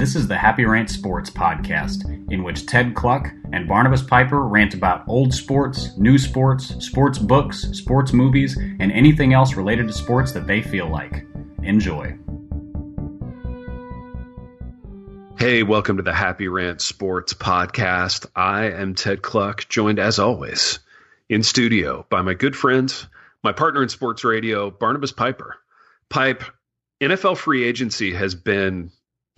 This is the Happy Rant Sports podcast, in which Ted Kluck and Barnabas Piper rant about old sports, new sports, sports books, sports movies, and anything else related to sports that they feel like. Enjoy. Hey, welcome to the Happy Rant Sports podcast. I am Ted Kluck, joined as always in studio by my good friend, my partner in sports radio, Barnabas Piper. Pipe, NFL free agency has been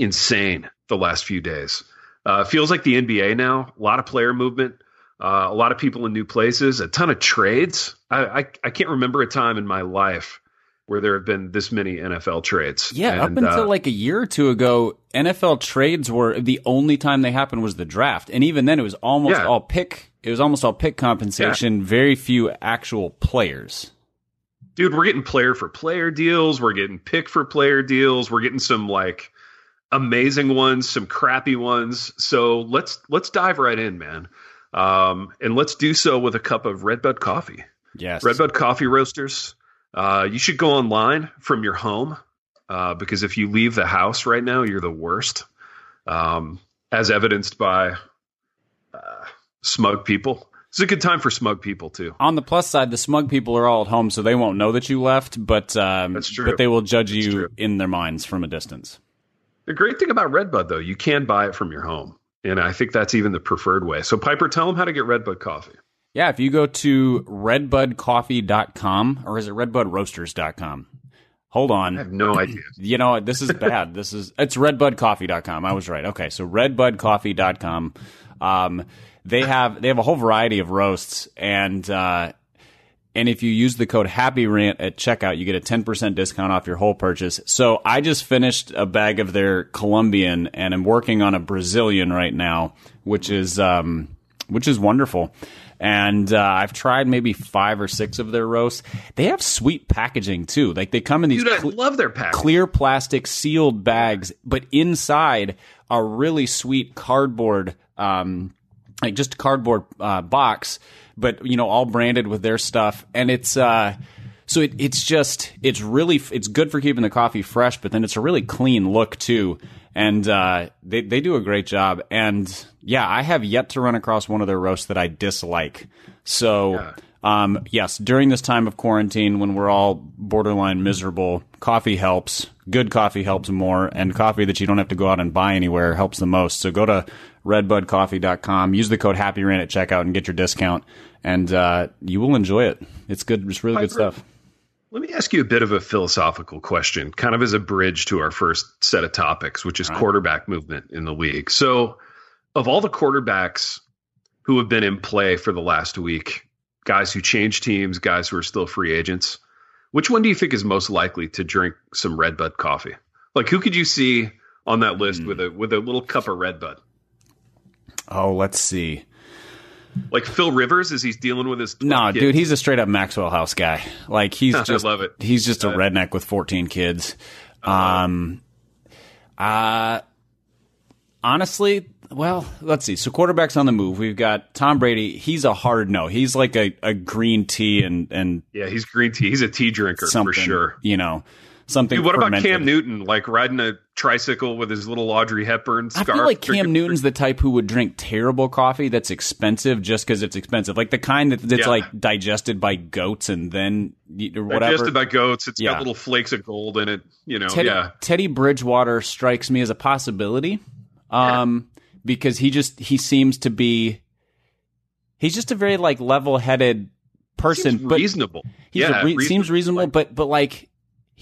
insane the last few days. Uh, feels like the NBA now. A lot of player movement, uh, a lot of people in new places, a ton of trades. I, I, I can't remember a time in my life where there have been this many NFL trades. Yeah, and, up until uh, like a year or two ago, NFL trades were the only time they happened was the draft, and even then it was almost yeah. all pick. It was almost all pick compensation. Yeah. Very few actual players. Dude, we're getting player for player deals. We're getting pick for player deals. We're getting some like amazing ones, some crappy ones. So let's let's dive right in, man. Um, and let's do so with a cup of Redbud coffee. Yes, Redbud coffee roasters. Uh, you should go online from your home uh, because if you leave the house right now, you're the worst, um, as evidenced by uh, smug people. It's a good time for smug people too. On the plus side, the smug people are all at home, so they won't know that you left, but um, That's true. but they will judge That's you true. in their minds from a distance. The great thing about Redbud, though, you can buy it from your home. And I think that's even the preferred way. So, Piper, tell them how to get Redbud coffee. Yeah, if you go to redbudcoffee.com or is it redbudroasters.com? Hold on. I have no idea. You know, this is bad. this is it's redbudcoffee.com. I was right. Okay, so redbudcoffee.com. Um they have they have a whole variety of roasts and uh and if you use the code Happy Rant at checkout, you get a 10% discount off your whole purchase. So I just finished a bag of their Colombian and I'm working on a Brazilian right now, which is, um, which is wonderful. And, uh, I've tried maybe five or six of their roasts. They have sweet packaging too. Like they come in these Dude, I love their clear plastic sealed bags, but inside a really sweet cardboard, um, like just a cardboard uh, box, but you know, all branded with their stuff, and it's uh, so it, it's just it's really it's good for keeping the coffee fresh, but then it's a really clean look too, and uh, they they do a great job, and yeah, I have yet to run across one of their roasts that I dislike. So. Yeah. Um, yes, during this time of quarantine when we're all borderline miserable, coffee helps. Good coffee helps more, and coffee that you don't have to go out and buy anywhere helps the most. So go to redbudcoffee.com, use the code HappyRant at checkout and get your discount, and uh, you will enjoy it. It's good. It's really good stuff. Let me ask you a bit of a philosophical question, kind of as a bridge to our first set of topics, which is right. quarterback movement in the league. So, of all the quarterbacks who have been in play for the last week, guys who change teams, guys who are still free agents, which one do you think is most likely to drink some Redbud coffee? Like, who could you see on that list Hmm. with a with a little cup of Redbud? Oh, let's see. Like Phil Rivers, as he's dealing with his No, kids? dude, he's a straight up Maxwell House guy. Like he's just I love it. He's just a Uh, redneck with 14 kids. Um, uh, honestly, well, let's see. So quarterbacks on the move. We've got Tom Brady. He's a hard no. He's like a, a green tea and and yeah, he's green tea. He's a tea drinker for sure. You know, something. Dude, what about. Cam Newton? Like riding a tricycle with his little Audrey Hepburn I scarf. I feel like Cam drinking- Newton's the type who would drink terrible coffee that's expensive just because it's expensive, like the kind that, that's Yeah. like digested by goats and then y- or whatever. Digested by goats. It's Yeah. got little flakes of gold in it. You know, Teddy, yeah. Teddy Bridgewater strikes me as a possibility, um, because he just he seems to be he's just a very like level headed person, Seems but reasonable. he's yeah, a re- seems reasonable, but but like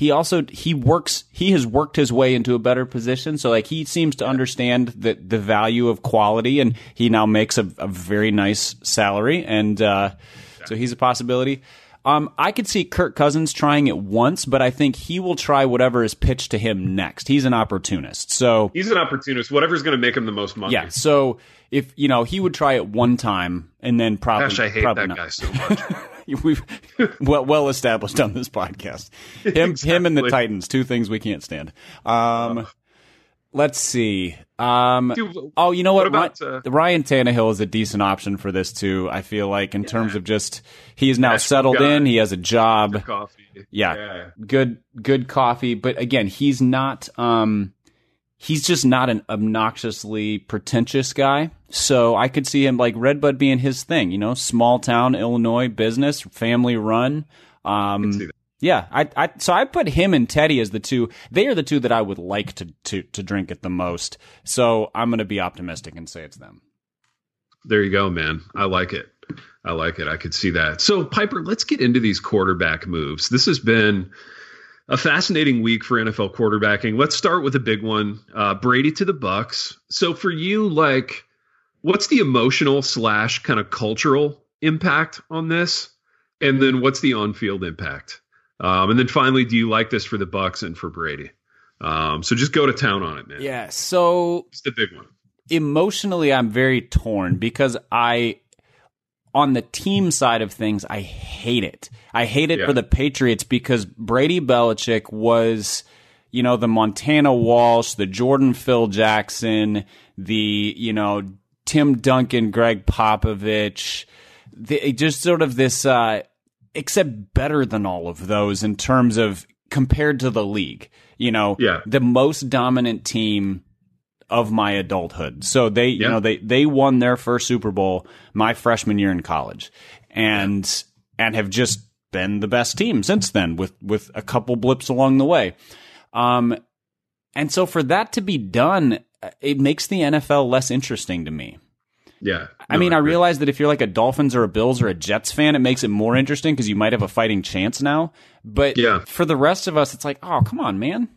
he also he works he has worked his way into a better position, so like he seems to understand the the value of quality, and he now makes a, a very nice salary, and uh, so he's a possibility. Um, I could see Kirk Cousins trying it once, but I think he will try whatever is pitched to him next. He's an opportunist, so He's an opportunist. Whatever's going to make him the most money. yeah. So if you know, he would try it one time and then probably. Gosh, I hate that not. guy so much. We've well, well established on this podcast. Him, him, and the Titans, two things we can't stand. Um, let's see. Um, Dude, oh, you know what what? about, uh, Ryan, Tannehill is a decent option for this too. I feel like in terms of just he is now settled guy. in. He has a job. coffee. Yeah. Good, good coffee. But again, he's not. Um, he's just not an obnoxiously pretentious guy. So I could see him like Redbud being his thing, you know, small town Illinois business, family run. Um, yeah, I, I, so I put him and Teddy as the two. They are the two that I would like to, to, to drink it the most. So I'm going to be optimistic and say it's them. There you go, man. I like it. I like it. I could see that. So Piper, let's get into these quarterback moves. This has been a fascinating week for NFL quarterbacking. Let's start with a big one. Uh, Brady to the Bucs. So for you, like, what's the emotional slash kind of cultural impact on this? And then what's the on-field impact? Um, and then finally, do you like this for the Bucs and for Brady? Um, so just go to town on it, man. Yeah. So it's the big one. Emotionally, I'm very torn because I on the team side of things, I hate it. I hate it yeah. for the Patriots because Brady Belichick was, you know, the Montana Walsh, the Jordan Phil Jackson, the, you know, Tim Duncan, Gregg Popovich, the, just sort of this, uh, except better than all of those in terms of compared to the league. You know, yeah. the most dominant team of my adulthood. So they, you know, they they won their first Super Bowl my freshman year in college, and yeah. and have just been the best team since then, with with a couple blips along the way. Um, and so for that to be done, it makes the NFL less interesting to me. Yeah. No, I mean, I, I realize that if you're like a Dolphins or a Bills or a Jets fan, it makes it more interesting because you might have a fighting chance now. But yeah. for the rest of us, it's like, oh, come on, man.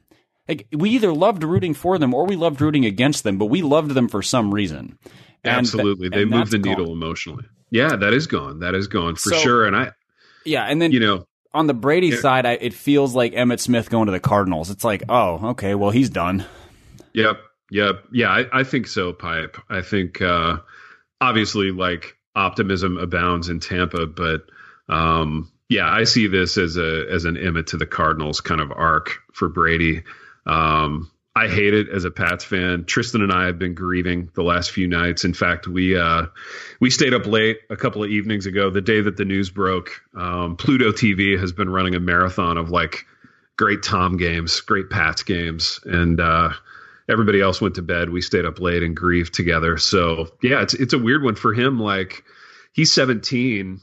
Like we either loved rooting for them or we loved rooting against them, but we loved them for some reason. And Absolutely, th- they move the needle gone. emotionally. Yeah, that is gone. That is gone for so, sure. And I, yeah, and then you know, on the Brady side, I, it feels like Emmitt Smith going to the Cardinals. It's like, oh, okay, well, he's done. Yep, yep, yeah. I, I think so, Pipe. I think uh, obviously, like optimism abounds in Tampa, but um, yeah, I see this as a as an Emmitt to the Cardinals kind of arc for Brady. Um, I hate it as a Pats fan. Tristan and I have been grieving the last few nights. In fact, we uh, we stayed up late a couple of evenings ago, the day that the news broke. Um, Pluto TV has been running a marathon of like great Tom games, great Pats games, and uh, everybody else went to bed. We stayed up late and grieved together. So yeah, it's it's a weird one for him. Like he's 17.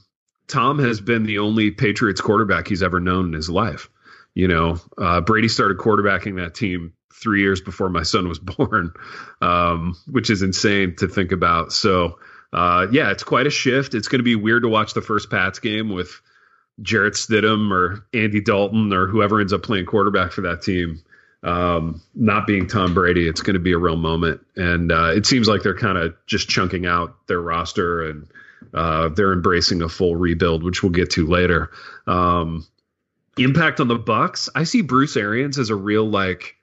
Tom has been the only Patriots quarterback he's ever known in his life. You know, uh, Brady started quarterbacking that team three years before my son was born, um, which is insane to think about. So, uh, yeah, it's quite a shift. It's going to be weird to watch the first Pats game with Jarrett Stidham or Andy Dalton or whoever ends up playing quarterback for that team. Um, not being Tom Brady, it's going to be a real moment. And uh, it seems like they're kind of just chunking out their roster and uh, they're embracing a full rebuild, which we'll get to later. Um, impact on the Bucs, I see Bruce Arians as a real like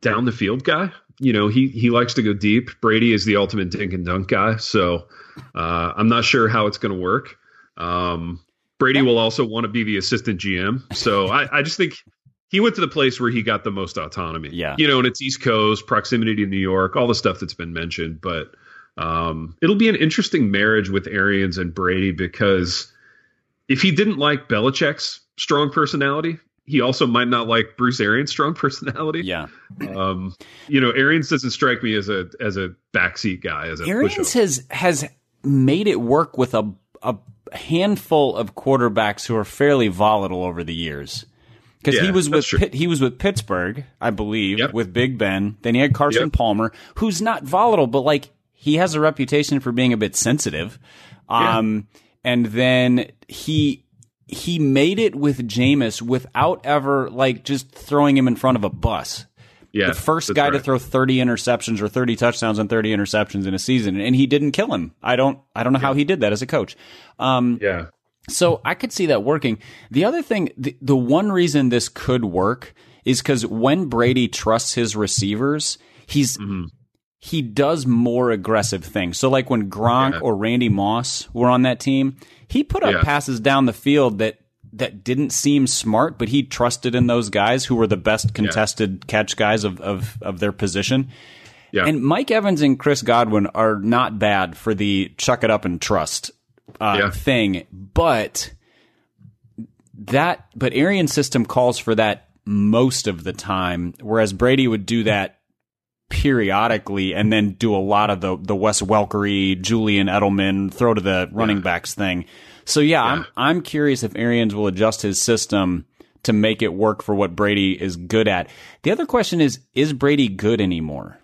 down the field guy. You know, he he likes to go deep. Brady is the ultimate dink and dunk guy, so uh, I'm not sure how it's going to work. Um, Brady will also want to be the assistant GM, so I, I just think he went to the place where he got the most autonomy. Yeah, you know, and it's East Coast, proximity to New York, all the stuff that's been mentioned. But um, it'll be an interesting marriage with Arians and Brady because if he didn't like Belichick's strong personality. He also might not like Bruce Arians' strong personality. Yeah. Um, you know, Arians doesn't strike me as a as a backseat guy. As a Arians has has made it work with a a handful of quarterbacks who are fairly volatile over the years. Because yeah, he was with Pitt, he was with Pittsburgh, I believe, yep. with Big Ben. Then he had Carson yep. Palmer, who's not volatile, but like he has a reputation for being a bit sensitive. Um, yeah. and then he he made it with Jameis without ever like just throwing him in front of a bus. Yeah, the first guy right. to throw 30 interceptions or 30 touchdowns and 30 interceptions in a season, and he didn't kill him. I don't, I don't know yeah. how he did that as a coach. Um, yeah. So I could see that working. The other thing, the, the one reason this could work is because when Brady trusts his receivers, he's mm-hmm he does more aggressive things. So like when Gronk yeah. or Randy Moss were on that team, he put up yeah. passes down the field that that didn't seem smart, but he trusted in those guys who were the best contested yeah. catch guys of, of, of their position. Yeah. And Mike Evans and Chris Godwin are not bad for the chuck it up and trust uh, yeah. thing, but that but Arian system calls for that most of the time, whereas Brady would do that periodically and then do a lot of the the Wes Welkery, Julian Edelman, throw to the running Yeah. backs thing. So yeah, I'm I'm curious if Arians will adjust his system to make it work for what Brady is good at. The other question is is Brady good anymore?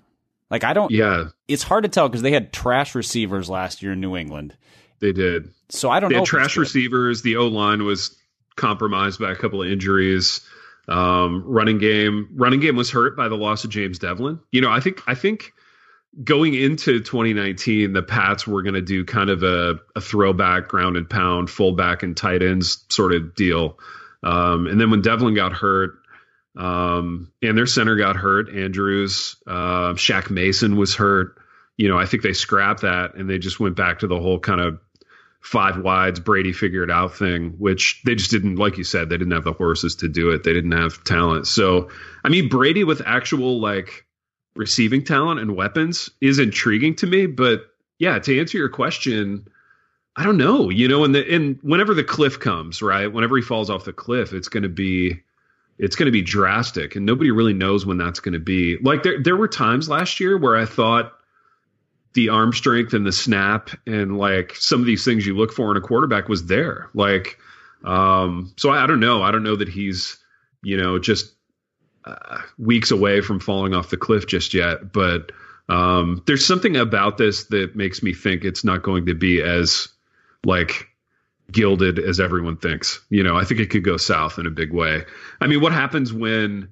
Like I don't Yeah, it's hard to tell because they had trash receivers last year in New England. they did. So I don't They know. trash receivers. The O line was compromised by a couple of injuries. Um, running game, running game was hurt by the loss of James Develin. You know, I think I think going into 2019, the Pats were going to do kind of a, a throwback, ground and pound, fullback and tight ends sort of deal. Um, and then when Develin got hurt, um, and their center got hurt, Andrews, uh, Shaq Mason was hurt. You know, I think they scrapped that and they just went back to the whole kind of five wides Brady figured out thing, which they just didn't, like you said, they didn't have the horses to do it. They didn't have talent. So, I mean, Brady with actual like receiving talent and weapons is intriguing to me. But yeah, to answer your question, I don't know. You know, and the and whenever the cliff comes, right? Whenever he falls off the cliff, it's going to be it's going to be drastic, and nobody really knows when that's going to be. Like there there were times last year where I thought the arm strength and the snap and like some of these things you look for in a quarterback was there. Like, um, so I, I don't know. I don't know that he's you know just uh, weeks away from falling off the cliff just yet, but. Um, there's something about this that makes me think it's not going to be as like gilded as everyone thinks. You know, I think it could go south in a big way. I mean, what happens when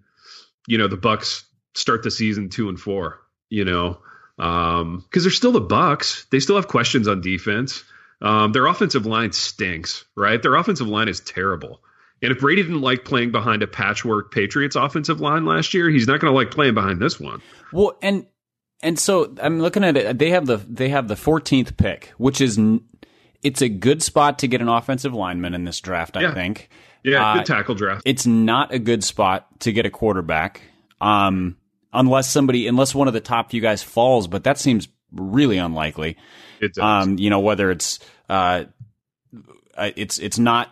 you know the Bucs start the season two and four? You know, um, because they're still the Bucs. They still have questions on defense. Um, their offensive line stinks, right? Their offensive line is terrible. And if Brady didn't like playing behind a patchwork Patriots offensive line last year, he's not going to like playing behind this one. Well, and and so I'm looking at it. They have the they have the 14th pick, which is it's a good spot to get an offensive lineman in this draft. I Yeah. think Yeah, Uh, good tackle draft. it's not a good spot to get a quarterback, um, unless somebody unless one of the top few guys falls. But that seems really unlikely. It does. Um, you know whether it's uh, uh, it's it's not.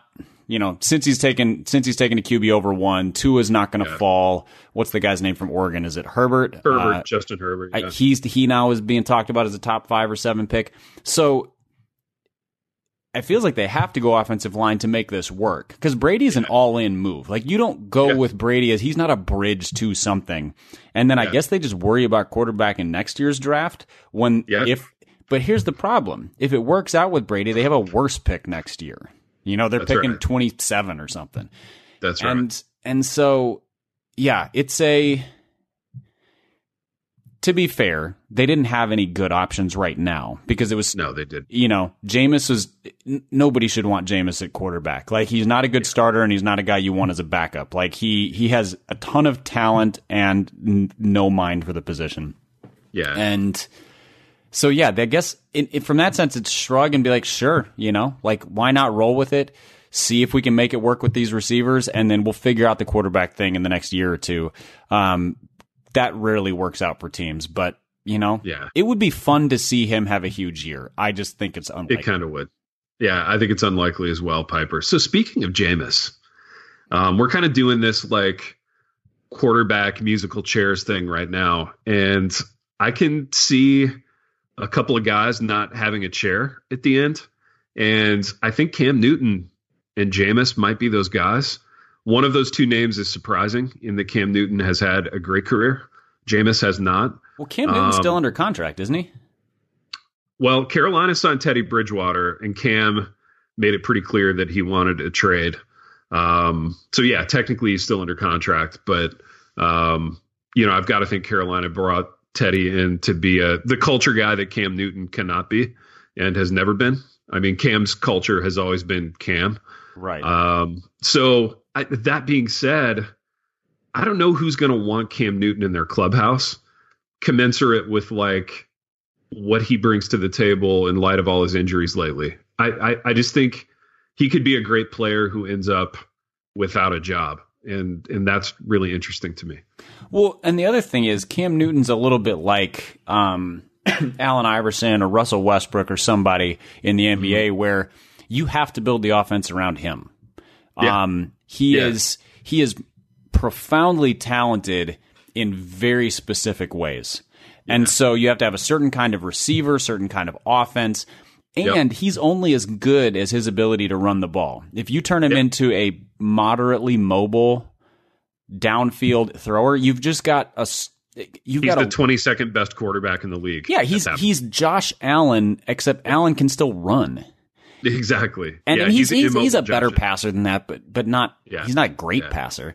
You know, since he's taken since he's taken a QB over one, two is not going to Yeah. fall. What's the guy's name from Oregon? Is it Herbert? Herbert, Uh, Justin Herbert. I, he's he now is being talked about as a top five or seven pick. So it feels like they have to go offensive line to make this work because Brady's an all in move. Like you don't go Yeah. with Brady as he's not a bridge to something. And then I guess they just worry about quarterback in next year's draft when Yeah. if. But here's the problem: if it works out with Brady, they have a worse pick next year. You know, they're That's picking right. 27 or something. That's right. And and so yeah, it's a to be fair, they didn't have any good options right now because it was no, they did. you know, Jameis was n- nobody should want Jameis at quarterback. Like he's not a good starter and he's not a guy you want as a backup. Like he he has a ton of talent and n- no mind for the position. Yeah. And so, yeah, I guess in, in, from that sense, it's shrug and be like, sure, you know, like why not roll with it? See if we can make it work with these receivers, and then we'll figure out the quarterback thing in the next year or two. Um, that rarely works out for teams, but you know, Yeah. it would be fun to see him have a huge year. I just think it's unlikely. It kind of would. Yeah, I think it's unlikely as well, Piper. So speaking of Jameis, um, we're kind of doing this like quarterback musical chairs thing right now, and I can see a couple of guys not having a chair at the end, and I think Cam Newton and Jameis might be those guys. One of those two names is surprising in that Cam Newton has had a great career. Jameis has not. well, Cam Newton's Um, still under contract, isn't he? Well, Carolina signed Teddy Bridgewater, and Cam made it pretty clear that he wanted a trade. Um, so yeah, technically he's still under contract, but um, you know I've got to think Carolina brought Teddy in to be a the culture guy that Cam Newton cannot be and has never been. I mean, Cam's culture has always been Cam. Right. Um, so I, that being said, I don't know who's going to want Cam Newton in their clubhouse, commensurate with like what he brings to the table in light of all his injuries lately. I, I, I just think he could be a great player who ends up without a job, and and that's really interesting to me. Well, and the other thing is Cam Newton's a little bit like um, Allen Iverson or Russell Westbrook or somebody in the Mm-hmm. NBA where you have to build the offense around him. Yeah. Um, he is he is profoundly talented in very specific ways. And so you have to have a certain kind of receiver, certain kind of offense. And yep. he's only as good as his ability to run the ball. If you turn him yep. into a moderately mobile downfield thrower, you've just got a you've he's got the twenty second best quarterback in the league. Yeah, he's he's Josh Allen, except Allen can still run. Exactly, and, yeah, and he's he's, he's, a better passer than that, but but not yeah. he's not a great yeah. passer.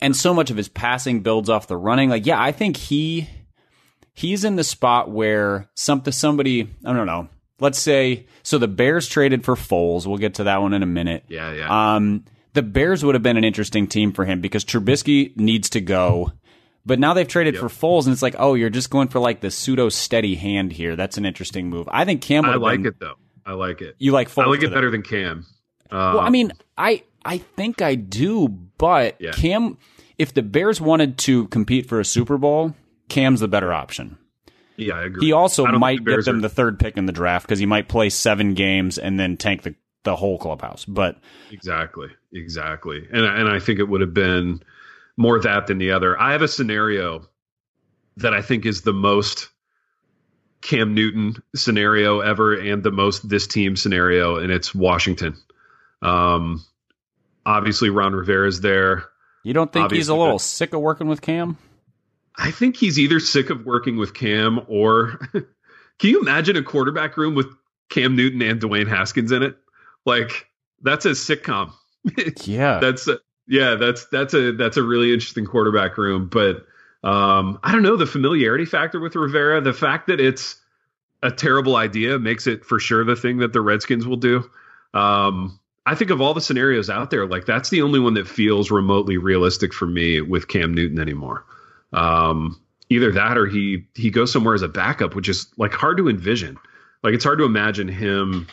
And so much of his passing builds off the running. Like, yeah, I think he he's in the spot where something somebody I don't know. Let's say so the Bears traded for Foles. We'll get to that one in a minute. Yeah, yeah. Um, the Bears would have been an interesting team for him because Trubisky needs to go. But now they've traded yep. for Foles, and it's like, oh, you're just going for like the pseudo steady hand here. That's an interesting move. I think Cam. I like been, it though. I like it. You like? I like it better than Cam. Uh, well, I mean, I I think I do, but yeah. Cam. If the Bears wanted to compete for a Super Bowl, Cam's the better option. Yeah, I agree. He also might the get them are... the third pick in the draft because he might play seven games and then tank the the whole clubhouse. But exactly, exactly, and and I think it would have been more that than the other. I have a scenario that I think is the most Cam Newton scenario ever and the most this team scenario, and it's Washington. Um, obviously, Ron Rivera is there. You don't think obviously, he's a little sick of working with Cam? I think he's either sick of working with Cam or can you imagine a quarterback room with Cam Newton and Dwayne Haskins in it? Like that's a sitcom. yeah. That's a, yeah, that's that's a that's a really interesting quarterback room, but um, I don't know the familiarity factor with Rivera, the fact that it's a terrible idea makes it for sure the thing that the Redskins will do. Um, I think of all the scenarios out there, like that's the only one that feels remotely realistic for me with Cam Newton anymore. Um, either that or he he goes somewhere as a backup, which is like hard to envision. Like it's hard to imagine him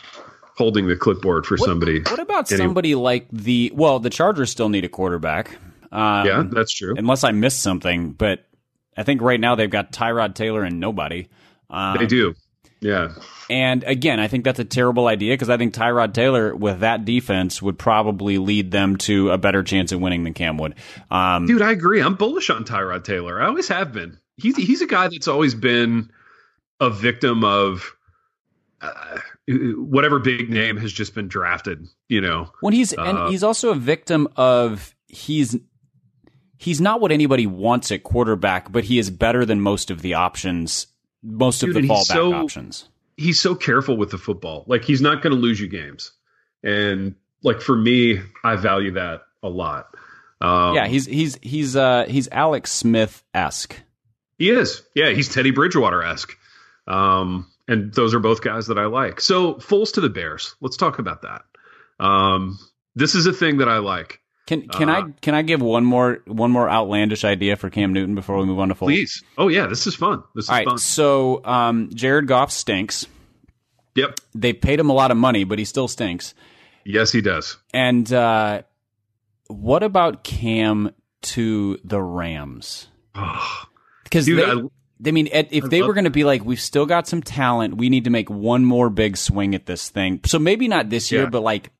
holding the clipboard for what, somebody. What about somebody like the well, the Chargers still need a quarterback. Um, yeah, that's true. Unless I missed something, but I think right now they've got Tyrod Taylor and nobody. Um, they do. Yeah. And again, I think that's a terrible idea because I think Tyrod Taylor with that defense would probably lead them to a better chance of winning than Cam would. Um, Dude, I agree. I'm bullish on Tyrod Taylor. I always have been. He's he's a guy that's always been a victim of uh, whatever big name has just been drafted. You know, when he's uh, and he's also a victim of he's he's not what anybody wants at quarterback, but he is better than most of the options, most dude, of the fallback so, options. He's so careful with the football. Like he's not going to lose you games, and like for me, I value that a lot. Um, yeah, he's he's he's uh he's Alex Smith esque. He is. Yeah, he's Teddy Bridgewater esque. Um, and those are both guys that I like. So Foles to the Bears. Let's talk about that. Um, this is a thing that I like. Can can uh, I can I give one more one more outlandish idea for Cam Newton before we move on to Foles? Please. Oh yeah, this is fun. This is All right, fun. So um, Jared Goff stinks. Yep. They paid him a lot of money, but he still stinks. Yes, he does. And uh, what about Cam to the Rams? Because they, I, I mean, if they were going to be like, we've still got some talent, we need to make one more big swing at this thing. So maybe not this year, yeah. but like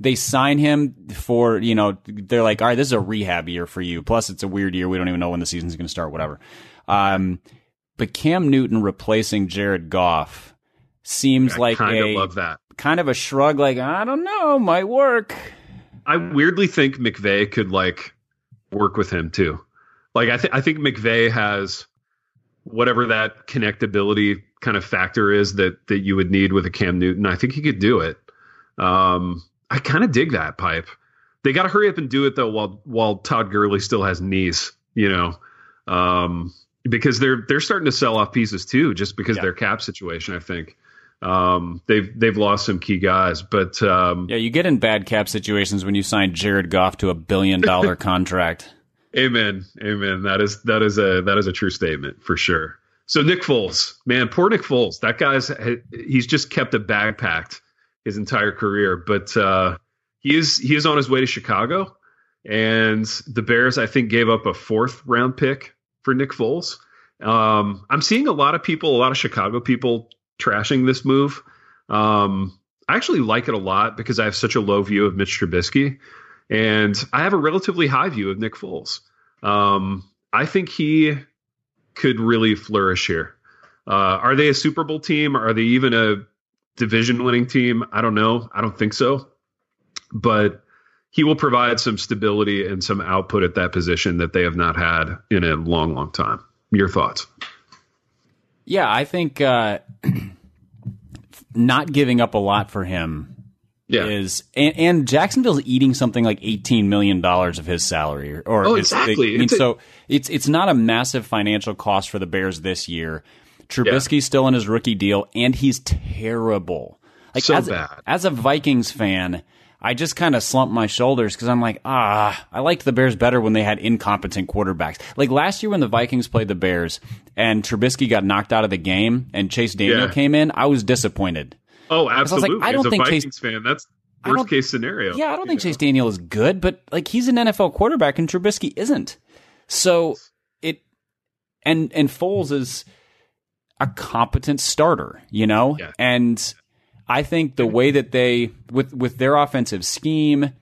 they sign him for, you know, they're like, all right, this is a rehab year for you. Plus, it's a weird year. We don't even know when the season's going to start, whatever. Um, but Cam Newton replacing Jared Goff seems I like kind a of love that. kind of a shrug, like I don't know, might work. I weirdly think McVay could like work with him too. Like I think I think McVay has whatever that connectability kind of factor is that that you would need with a Cam Newton. I think he could do it. Um, I kind of dig that pipe. They got to hurry up and do it though, while while Todd Gurley still has knees. You know, um, because they're they're starting to sell off pieces too, just because yeah. their cap situation. I think um, they've they've lost some key guys, but um, yeah, you get in bad cap situations when you sign Jared Goff to a billion dollar contract. Amen. Amen. That is that is a that is a true statement for sure. So Nick Foles, man, poor Nick Foles. That guy's he's just kept a bag packed his entire career, but uh, he is he is on his way to Chicago, and the Bears I think gave up a fourth round pick for Nick Foles. Um, I'm seeing a lot of people, a lot of Chicago people, trashing this move. Um, I actually like it a lot because I have such a low view of Mitch Trubisky. And I have a relatively high view of Nick Foles. Um, I think he could really flourish here. Uh, are they a Super Bowl team? Are they even a division winning team? I don't know. I don't think so. But he will provide some stability and some output at that position that they have not had in a long, long time. Your thoughts? Yeah, I think uh, not giving up a lot for him Yeah. is, and, and Jacksonville's eating something like eighteen million dollars of his salary, or, or Oh, his- exactly. I mean, It's a- so it's it's not a massive financial cost for the Bears this year. Trubisky's still in his rookie deal, and he's terrible. Like So as, bad. as a Vikings fan, I just kind of slump my shoulders because I'm like, ah, I liked the Bears better when they had incompetent quarterbacks. Like last year when the Vikings played the Bears and Trubisky got knocked out of the game and Chase Daniel Yeah. came in, I was disappointed. Oh, absolutely. was like. I don't As a think Chase- Vikings fan, that's worst case scenario. Yeah, I don't think Chase Daniel is good, but like he's an NFL quarterback and Trubisky isn't. So it and and Foles is a competent starter, you know? Yeah. And I think the way that they with with their offensive scheme,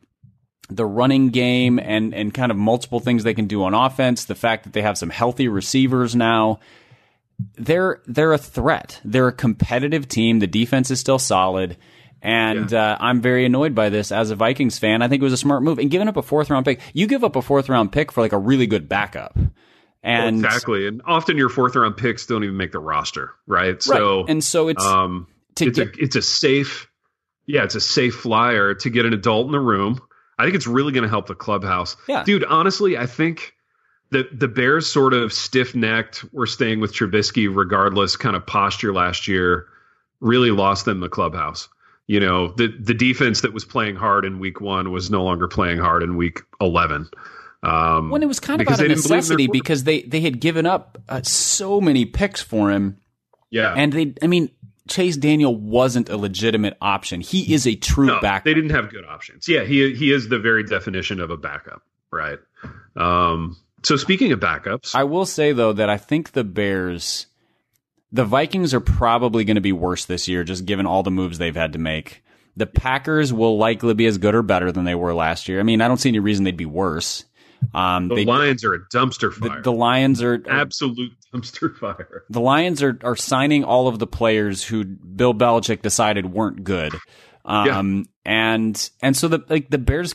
the running game and and kind of multiple things they can do on offense, the fact that they have some healthy receivers now, they're they're a threat. They're a competitive team. The defense is still solid. And uh, I'm very annoyed by this as a Vikings fan. I think it was a smart move. And giving up a fourth round pick, you give up a fourth round pick for like a really good backup. And exactly. And often your fourth round picks don't even make the roster, right? right. So and so it's um, to it's get a it's a safe, yeah, it's a safe flyer to get an adult in the room. I think it's really going to help the clubhouse. Yeah. dude. Honestly, I think the the Bears sort of stiff necked. We're staying with Trubisky regardless. Kind of posture last year really lost them the clubhouse. You know, the the defense that was playing hard in week one was no longer playing hard in week eleven. Um, when it was kind of out of they didn't believe in their necessity because they they had given up uh, so many picks for him, yeah, and they I mean Chase Daniel wasn't a legitimate option. He is a true no, backup. they didn't have good options. Yeah, he he is the very definition of a backup, right? Um, so speaking of backups, I will say though that I think the Bears, the Vikings are probably going to be worse this year, just given all the moves they've had to make. The Packers will likely be as good or better than they were last year. I mean, I don't see any reason they'd be worse. Um, the they, Lions are a dumpster fire, the Lions are, are absolute dumpster fire. the Lions are are signing all of the players who Bill Belichick decided weren't good. Um, and and so the like the Bears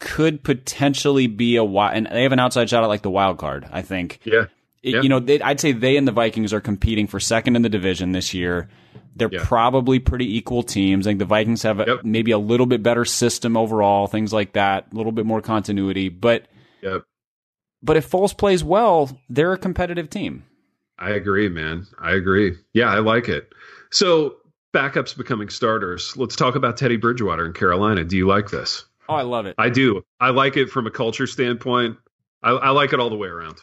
could potentially be a wild, and they have an outside shot at like the wild card. I think. Yeah, It- Yeah. You know, they, I'd say they and the Vikings are competing for second in the division this year. They're Yeah. probably pretty equal teams. I think the Vikings have a, Yep. maybe a little bit better system overall, things like that, a little bit more continuity. But yep. but if Foles plays well, they're a competitive team. I agree, man. I agree. Yeah, I like it. So backups becoming starters. Let's talk about Teddy Bridgewater in Carolina. Do you like this? Oh, I love it. I do. I like it from a culture standpoint. I, I like it all the way around.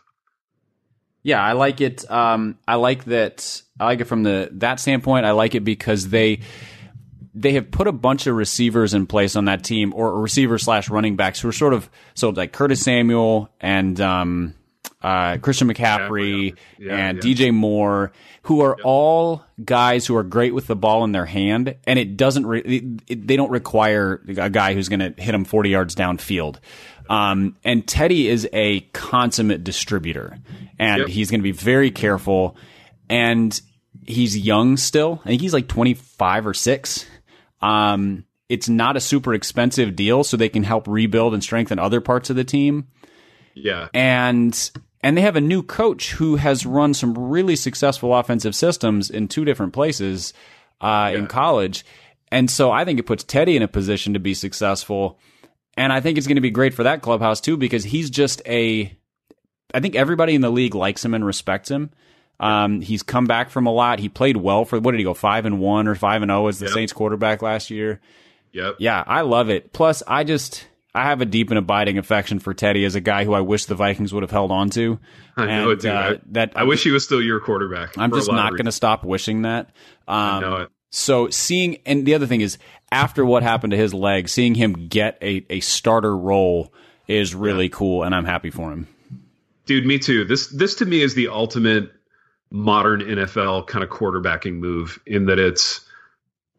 Yeah, I like it. Um, I like that. I like it from the that standpoint. I like it because they they have put a bunch of receivers in place on that team, or receivers slash running backs who are sort of so like Curtis Samuel and um, uh, Christian McCaffrey Yeah, and yeah. DJ Moore, who are all guys who are great with the ball in their hand, and it doesn't. Re- it, it- they don't require a guy who's going to hit them forty yards downfield. Um, and Teddy is a consummate distributor, and Yep. he's going to be very careful. And he's young still. I think he's like twenty five or six. Um, it's not a super expensive deal, so they can help rebuild and strengthen other parts of the team Yeah. and and they have a new coach who has run some really successful offensive systems in two different places uh, in college, and so I think it puts Teddy in a position to be successful, and I think it's going to be great for that clubhouse too because he's just a. I think everybody in the league likes him and respects him. Um, he's come back from a lot. He played well for what did he go five and one or five and zero as the Yep. Saints quarterback last year. Yep. Yeah, I love it. Plus, I just I have a deep and abiding affection for Teddy as a guy who I wish the Vikings would have held on to. I know And, it, dude. uh, I, that I wish he was still your quarterback. I'm just not going to stop wishing that. Um, I know it. So seeing, and the other thing is, after what happened to his leg, seeing him get a, a starter role is really cool, and I'm happy for him. Dude, me too. This this to me is the ultimate modern NFL kind of quarterbacking move in that it's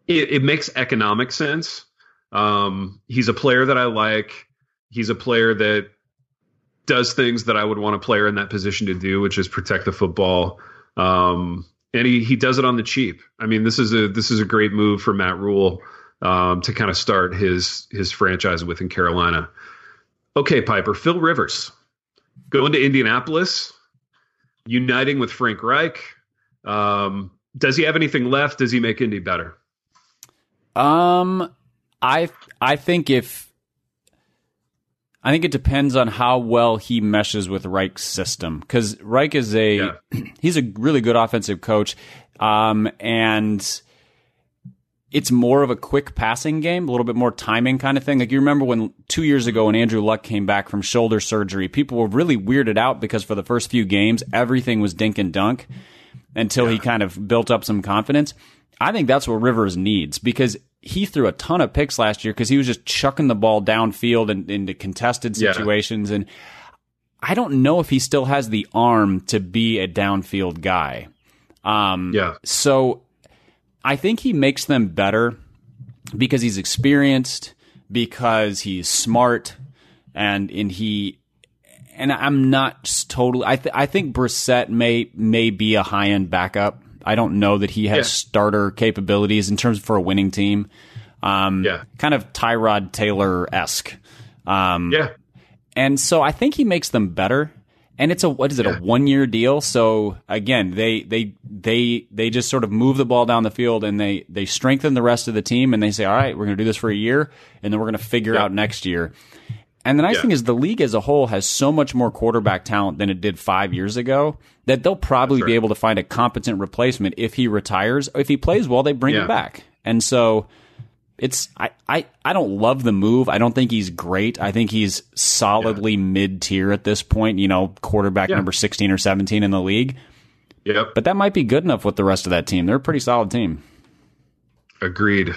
it, it makes economic sense. Um, he's a player that I like. He's a player that does things that I would want a player in that position to do, which is protect the football. Um, and he, he does it on the cheap. I mean, this is a this is a great move for Matt Rhule um, to kind of start his his franchise with in Carolina. Okay, Piper, Phil Rivers going to Indianapolis, uniting with Frank Reich. Um, does he have anything left? Does he make Indy better? Um, I I think if I think it depends on how well he meshes with Reich's system because Reich is a Yeah. he's a really good offensive coach, um, and it's more of a quick passing game, a little bit more timing kind of thing. Like you remember when two years ago when Andrew Luck came back from shoulder surgery, people were really weirded out because for the first few games everything was dink and dunk until he kind of built up some confidence. I think that's what Rivers needs because he threw a ton of picks last year because he was just chucking the ball downfield and into contested Yeah. situations. And I don't know if he still has the arm to be a downfield guy. Um, Yeah. So I think he makes them better because he's experienced, because he's smart, and and he and I'm not totally. I th- I think Brissett may may be a high end backup. I don't know that he has Yeah. starter capabilities in terms for a winning team. Um, Yeah. kind of Tyrod Taylor esque. Um, Yeah. and so I think he makes them better. And it's a what is it Yeah. a one year deal? So again, they they they they just sort of move the ball down the field and they they strengthen the rest of the team and they say, all right, we're going to do this for a year and then we're going to figure Yeah. out next year. And the nice Yeah. thing is the league as a whole has so much more quarterback talent than it did five years ago that they'll probably That's be able to find a competent replacement if he retires. If he plays well, they bring him back. And so it's I, I, I don't love the move. I don't think he's great. I think he's solidly mid tier at this point, you know, quarterback Yeah. number sixteen or seventeen in the league. Yep. But that might be good enough with the rest of that team. They're a pretty solid team. Agreed.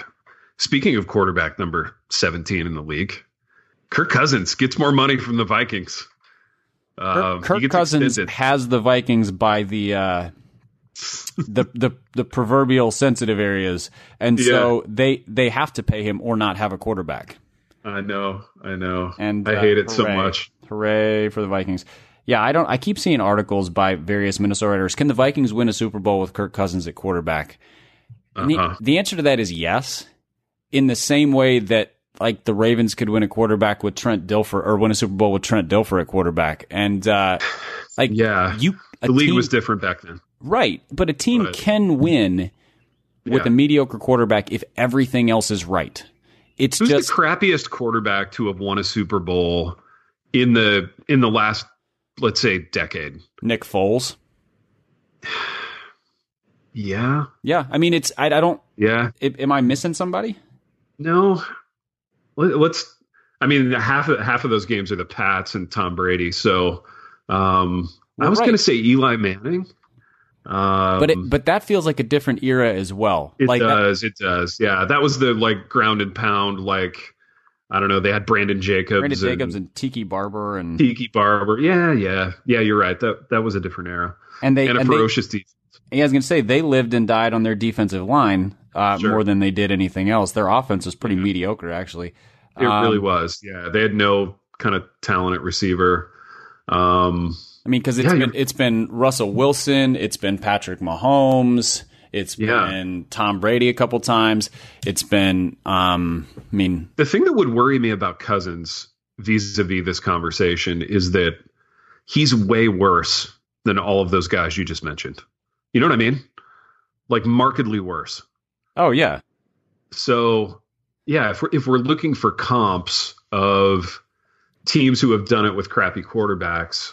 Speaking of quarterback number 17 in the league, Kirk Cousins gets more money from the Vikings. Um, Kirk Cousins extended. has the Vikings by the uh, the the the proverbial sensitive areas, and so they they have to pay him or not have a quarterback. I know. I know. And I uh, hate it so much. Hooray for the Vikings! Yeah, I don't. I keep seeing articles by various Minnesota writers. Can the Vikings win a Super Bowl with Kirk Cousins at quarterback? The, Uh-huh. the answer to that is yes. In the same way that like the Ravens could win a quarterback with Trent Dilfer or win a Super Bowl with Trent Dilfer at quarterback, and uh, like Yeah. you The league team- was different back then. Right, but a team But- can win with Yeah. a mediocre quarterback if everything else is right. It's Who's just the crappiest quarterback to have won a Super Bowl in the in the last let's say decade? Nick Foles. Yeah. Yeah, I mean it's I, I don't. Yeah. i- Am I missing somebody? No. Let- Let's. I mean, half of half of those games are the Pats and Tom Brady. So, um, I was right. going to say Eli Manning. Um, But it, but that feels like a different era as well. it like that- does. it does. Yeah, that was the like ground and pound. Like I don't know. They had Brandon Jacobs, Brandon and Jacobs and Tiki Barber and Tiki Barber. Yeah, yeah, yeah. You're right. That that was a different era and they and a and they, ferocious defense. yeah, I was going to say they lived and died on their defensive line uh, Sure. more than they did anything else. Their offense was pretty mediocre actually. It Um, really was. Yeah, they had no kind of talent at receiver. Um, I mean, because it's Yeah, been it's been Russell Wilson, it's been Patrick Mahomes, it's Yeah. been Tom Brady a couple times. It's been, um, I mean, the thing that would worry me about Cousins vis-a-vis this conversation is that he's way worse than all of those guys you just mentioned. You know what I mean? Like markedly worse. oh yeah, So, yeah, if we're, if we're looking for comps of teams who have done it with crappy quarterbacks,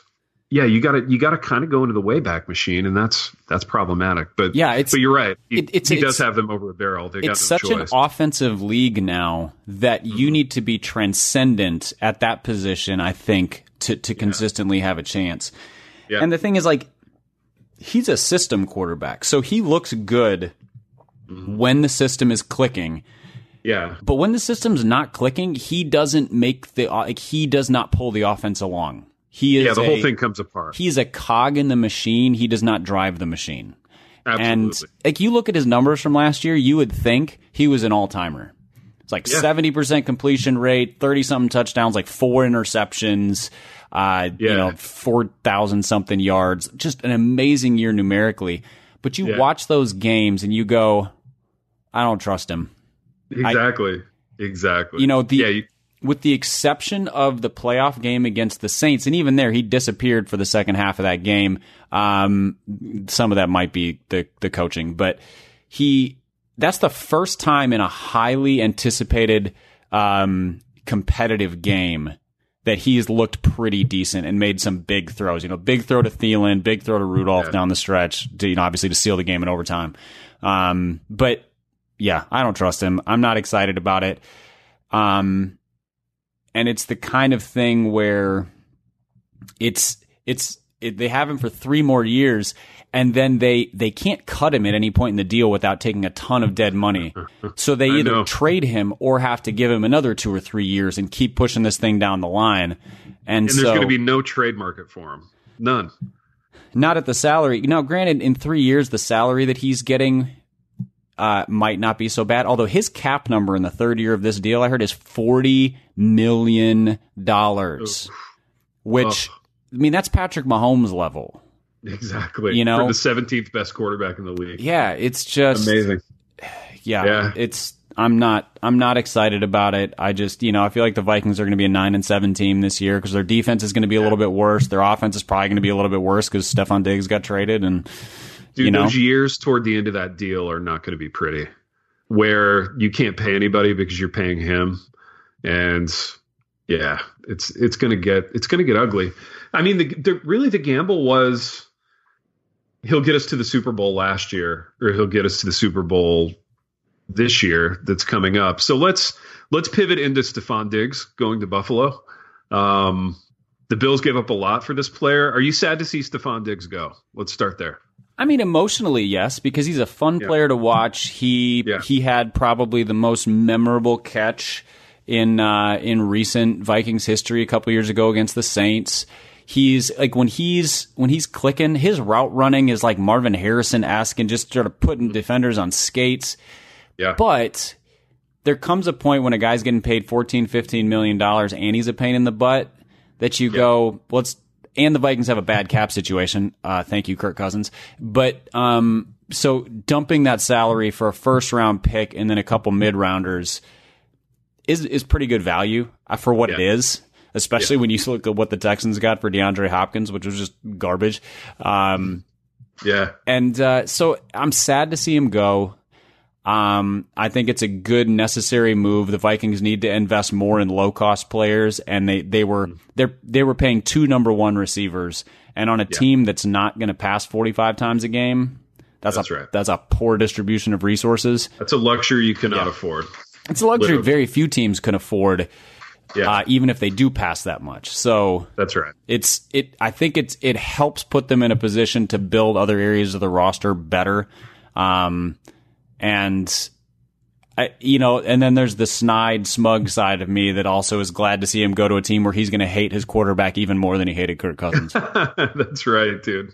yeah, you got to you got to kind of go into the wayback machine, and that's that's problematic. But Yeah, it's- but you're right. He, it- it's- he it's- does have them over a barrel. They got it's no such an offensive league now that you Mm-hmm. need to be transcendent at that position. I think to to consistently have a chance. Yeah. And the thing is, like, he's a system quarterback, so he looks good Mm-hmm. when the system is clicking. yeah, But when the system's not clicking, he doesn't make the like he does not pull the offense along. He is yeah. The a- whole thing comes apart. He's a cog in the machine. He does not drive the machine. Absolutely. And like you look at his numbers from last year, you would think he was an all timer. It's like Yeah. seventy percent completion rate, thirty something touchdowns, like four interceptions. Uh, yeah. You know, four thousand something yards, just an amazing year numerically. But you yeah. watch those games and you go, I don't trust him. Exactly. I, exactly. You know the. Yeah, you, with the exception of the playoff game against the Saints, and even there, he disappeared for the second half of that game. Um, some of that might be the the coaching, but he that's the first time in a highly anticipated um, competitive game that he's looked pretty decent and made some big throws. You know, big throw to Thielen, big throw to Rudolph yeah. down the stretch, to, you know, obviously to seal the game in overtime. Um, but yeah, I don't trust him. I'm not excited about it. Um, and it's the kind of thing where it's it's it, they have him for three more years and then they they can't cut him at any point in the deal without taking a ton of dead money. So they either trade him or have to give him another two or three years and keep pushing this thing down the line. And, and so, there's going to be no trade market for him. None. Not at the salary. Now, granted, in three years, the salary that he's getting uh, might not be so bad. Although his cap number in the third year of this deal, I heard, is forty million dollars, which I mean that's Patrick Mahomes level. Exactly. You know, For the seventeenth best quarterback in the league. Yeah, it's just amazing. Yeah, yeah, it's. I'm not. I'm not excited about it. I just, you know, I feel like the Vikings are going to be a nine and seven team this year because their defense is going to be a little bit worse. Their offense is probably going to be a little bit worse because Stefon Diggs got traded and Dude, you know? those years toward the end of that deal are not going to be pretty. Where you can't pay anybody because you're paying him, and yeah, it's it's going to get it's going to get ugly. I mean, the, the really the gamble was he'll get us to the Super Bowl last year, or he'll get us to the Super Bowl this year that's coming up. So let's let's pivot into Stefon Diggs going to Buffalo. Um, the Bills gave up a lot for this player. Are you sad to see Stefon Diggs go? Let's start there. I mean, emotionally, yes, because he's a fun yeah. player to watch. He yeah. he had probably the most memorable catch in uh, in recent Vikings history a couple years ago against the Saints. He's like when he's when he's clicking, his route running is like Marvin Harrison asking, just sort of putting mm-hmm. defenders on skates. Yeah, but there comes a point when a guy's getting paid 14 15 million dollars and he's a pain in the butt that you yeah. go let's and the Vikings have a bad cap situation. Uh, thank you, Kirk Cousins. But um, so dumping that salary for a first round pick and then a couple mid rounders is is pretty good value uh, for what yeah. it is. Especially yeah. when you look at what the Texans got for DeAndre Hopkins, which was just garbage. Um, yeah, and uh, so I'm sad to see him go. Um, I think it's a good necessary move. The Vikings need to invest more in low cost players, and they they were they they were paying two number one receivers, and on a yeah. team that's not going to pass forty five times a game, that's, that's a right. that's a poor distribution of resources. That's a luxury you cannot yeah. afford. It's a luxury Literally. very few teams can afford. Yeah. Uh, even if they do pass that much. So that's right. It's it. I think it's it helps put them in a position to build other areas of the roster better. Um, and I, you know, and then there's the snide, smug side of me that also is glad to see him go to a team where he's going to hate his quarterback even more than he hated Kirk Cousins. That's right, dude.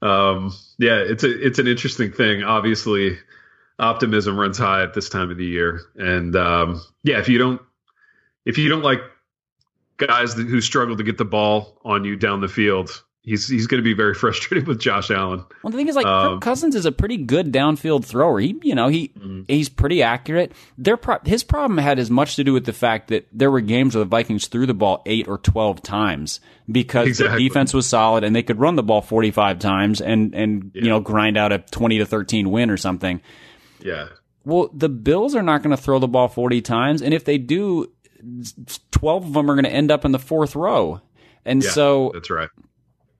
Um, yeah, it's a it's an interesting thing. Obviously, optimism runs high at this time of the year, and um, yeah, if you don't if you don't like guys that, who struggle to get the ball on you down the field, he's he's going to be very frustrated with Josh Allen. Well, the thing is, like um, Cousins is a pretty good downfield thrower. He, you know, he mm-hmm. he's pretty accurate. Their pro- his problem had as much to do with the fact that there were games where the Vikings threw the ball eight or twelve times because exactly. the defense was solid and they could run the ball forty five times and and yeah. you know grind out a twenty to thirteen win or something. Yeah. Well, the Bills are not going to throw the ball forty times, and if they do, twelve of them are going to end up in the fourth row. And yeah, so that's right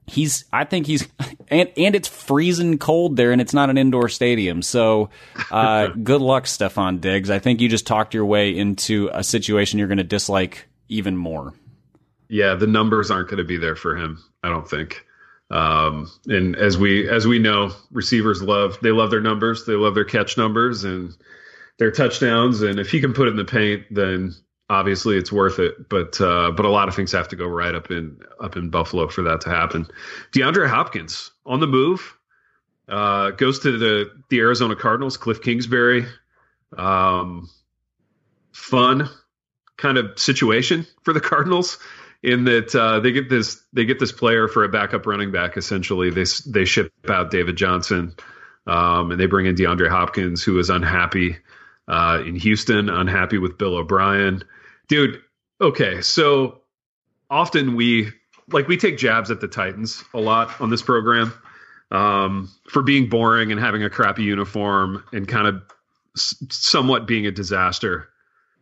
he's I think he's and and it's freezing cold there and it's not an indoor stadium. So uh, good luck, Stefon Diggs. I think you just talked your way into a situation you're going to dislike even more. Yeah, the numbers aren't going to be there for him. I don't think. Um, and as we as we know, receivers love they love their numbers, they love their catch numbers and their touchdowns. And if he can put it in the paint, then obviously it's worth it. But uh, but a lot of things have to go right up in up in Buffalo for that to happen. DeAndre Hopkins on the move uh, goes to the the Arizona Cardinals. Kliff Kingsbury, um, fun kind of situation for the Cardinals. in that uh, they get this they get this player for a backup running back. Essentially, they they ship out David Johnson, um, and they bring in DeAndre Hopkins, who is unhappy uh, in Houston, unhappy with Bill O'Brien. Dude, okay, so often we like we take jabs at the Titans a lot on this program um, for being boring and having a crappy uniform and kind of s- somewhat being a disaster.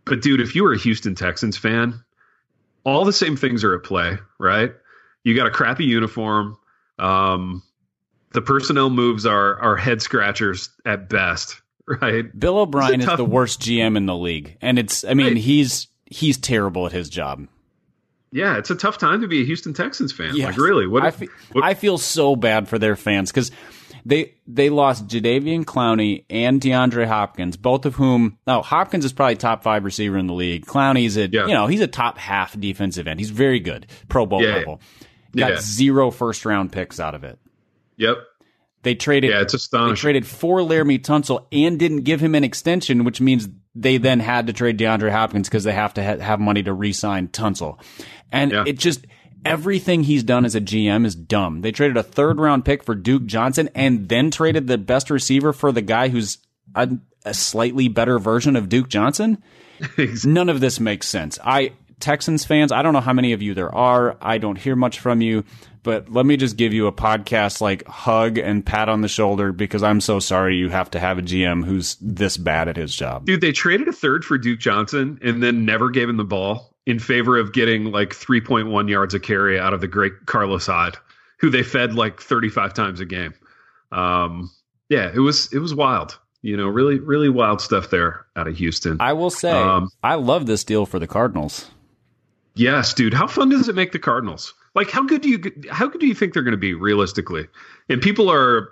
But dude, if you were a Houston Texans fan, all the same things are at play, right? You got a crappy uniform. Um, the personnel moves are are head scratchers at best, right? Bill O'Brien tough- is the worst GM in the league, and it's I mean Right. he's he's terrible at his job. Yeah, it's a tough time to be a Houston Texans fan. Yes. Like, really, what? I feel, what- I feel so bad for their fans because they they lost Jadeveon Clowney and DeAndre Hopkins, both of whom now Hopkins is probably top five receiver in the league. Clowney's a Yeah. you know he's a top half defensive end. He's very good, Pro Bowl Yeah, yeah. level. Got Yeah. zero first round picks out of it. yep. They traded Yeah, it's they traded for Laremy Tunsil and didn't give him an extension, which means they then had to trade DeAndre Hopkins because they have to ha- have money to re-sign Tunsil. And Yeah. it just everything he's done as a GM is dumb. They traded a third round pick for Duke Johnson and then traded the best receiver for the guy who's a, a slightly better version of Duke Johnson. None of this makes sense. I Texans fans, I don't know how many of you there are. I don't hear much from you, but let me just give you a podcast like hug and pat on the shoulder because I'm so sorry you have to have a GM who's this bad at his job. Dude, they traded a third for Duke Johnson and then never gave him the ball in favor of getting like 3.1 yards a carry out of the great Carlos Hyde, who they fed like 35 times a game. Um, yeah, it was it was wild. You know, really really wild stuff there out of Houston. I will say, Um, I love this deal for the Cardinals. Yes, dude. How fun does it make the Cardinals? Like, how good do you how good do you think they're going to be realistically? And people are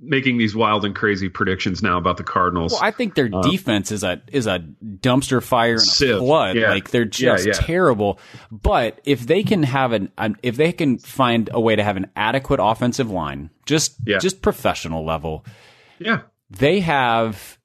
making these wild and crazy predictions now about the Cardinals. Well, I think their um, defense is a is a dumpster fire and a Sieve. flood. Yeah. Like they're just yeah. terrible. But if they can have an, an if they can find a way to have an adequate offensive line, just Yeah. just professional level, yeah, they have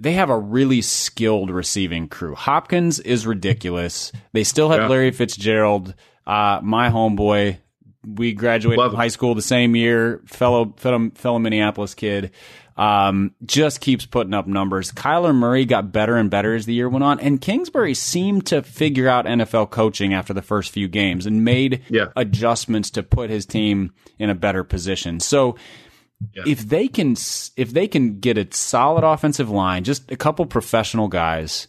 they have a really skilled receiving crew. Hopkins is ridiculous. They still have Yeah. Larry Fitzgerald, uh, my homeboy. We graduated Love from him. high school the same year. Fellow fellow, fellow Minneapolis kid. Um, just keeps putting up numbers. Kyler Murray got better and better as the year went on, and Kingsbury seemed to figure out NFL coaching after the first few games and made Yeah. adjustments to put his team in a better position. So if they can if they can get a solid offensive line, just a couple professional guys,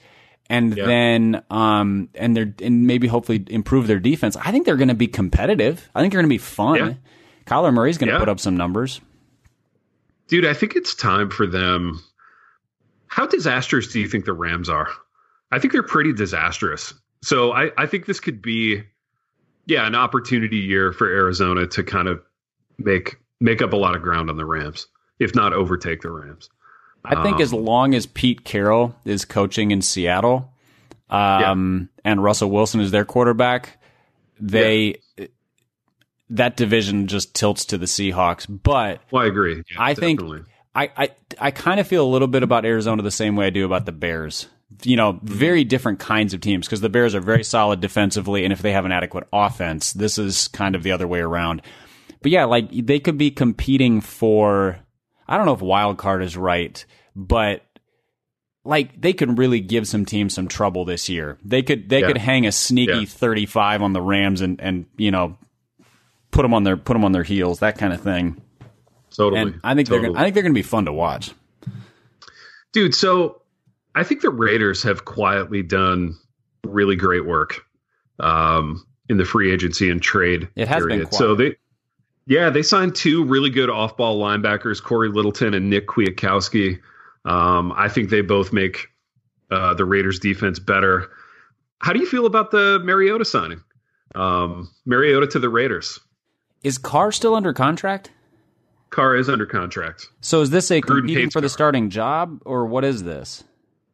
and Yeah. then um and they're and maybe hopefully improve their defense, I think they're going to be competitive. I think they're going to be fun. Yeah. Kyler Murray's going to Yeah. put up some numbers. dude. I think it's time for them. How disastrous do you think the Rams are? I think they're pretty disastrous. So I, I think this could be, yeah, an opportunity year for Arizona to kind of make make up a lot of ground on the Rams, if not overtake the Rams. I think Um, as long as Pete Carroll is coaching in Seattle, um, and Russell Wilson is their quarterback, they that division just tilts to the Seahawks. But Well, I agree. Yeah, I think. I, I I kind of feel a little bit about Arizona the same way I do about the Bears. You know, very different kinds of teams because the Bears are very solid defensively, and if they have an adequate offense, this is kind of the other way around. But yeah, like they could be competing for. I don't know if wild card is right, but like they could really give some teams some trouble this year. They could they Yeah. could hang a sneaky Yeah. 35 on the Rams and and you know put them on their put them on their heels, that kind of thing. totally. And I think they're gonna, I think they're going to be fun to watch. dude. So I think the Raiders have quietly done really great work um, in the free agency and trade. It has been period. So they, yeah, they signed two really good off-ball linebackers, Cory Littleton and Nick Kwiatkowski. Um, I think they both make uh, the Raiders defense better. How do you feel about the Mariota signing? Um, Mariota to the Raiders. Is Carr still under contract? Carr is under contract. So is this a Gruden competing for the Carr. starting job, or what is this?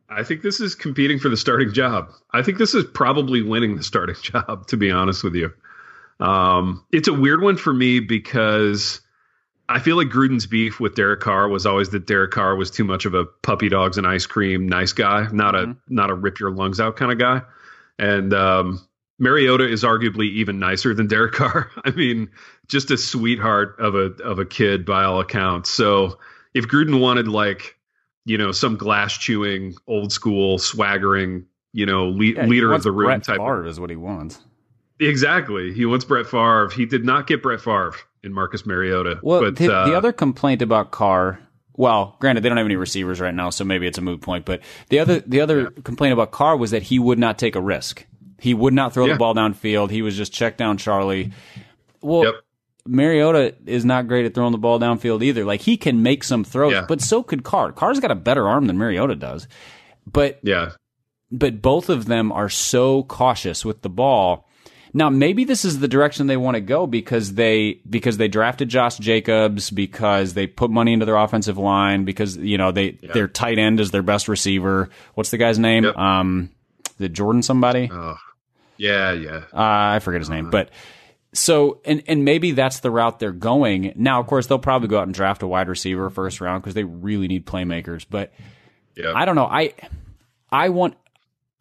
I think this is competing for the starting job. I think this is probably winning the starting job, to be honest with you. Um, it's a weird one for me because I feel like Gruden's beef with Derek Carr was always that Derek Carr was too much of a puppy dogs and ice cream nice guy, not a not a rip your lungs out kind of guy. And um, Mariota is arguably even nicer than Derek Carr. I mean, just a sweetheart of a of a kid by all accounts. So if Gruden wanted like, you know, some glass chewing, old school, swaggering, you know, le- Yeah, leader of the room Brett type. Favre is what he wants. Exactly. He wants Brett Favre. He did not get Brett Favre in Marcus Mariota. Well, but the, uh, the other complaint about Carr, well, granted they don't have any receivers right now, so maybe it's a moot point. But the other the other complaint about Carr was that he would not take a risk. He would not throw Yeah. the ball downfield. He was just check down Charlie. Well, Yep. Mariota is not great at throwing the ball downfield either. Like he can make some throws, Yeah. but so could Carr. Carr's got a better arm than Mariota does. But yeah, but both of them are so cautious with the ball. Now, maybe this is the direction they want to go because they because they drafted Josh Jacobs, because they put money into their offensive line, because you know they their tight end is their best receiver. What's the guy's name? Yep. Um, it Jordan somebody? oh, yeah, yeah. Uh, I forget his name, but so and and maybe that's the route they're going. Now, of course, they'll probably go out and draft a wide receiver first round because they really need playmakers. But Yeah. I don't know. I I want.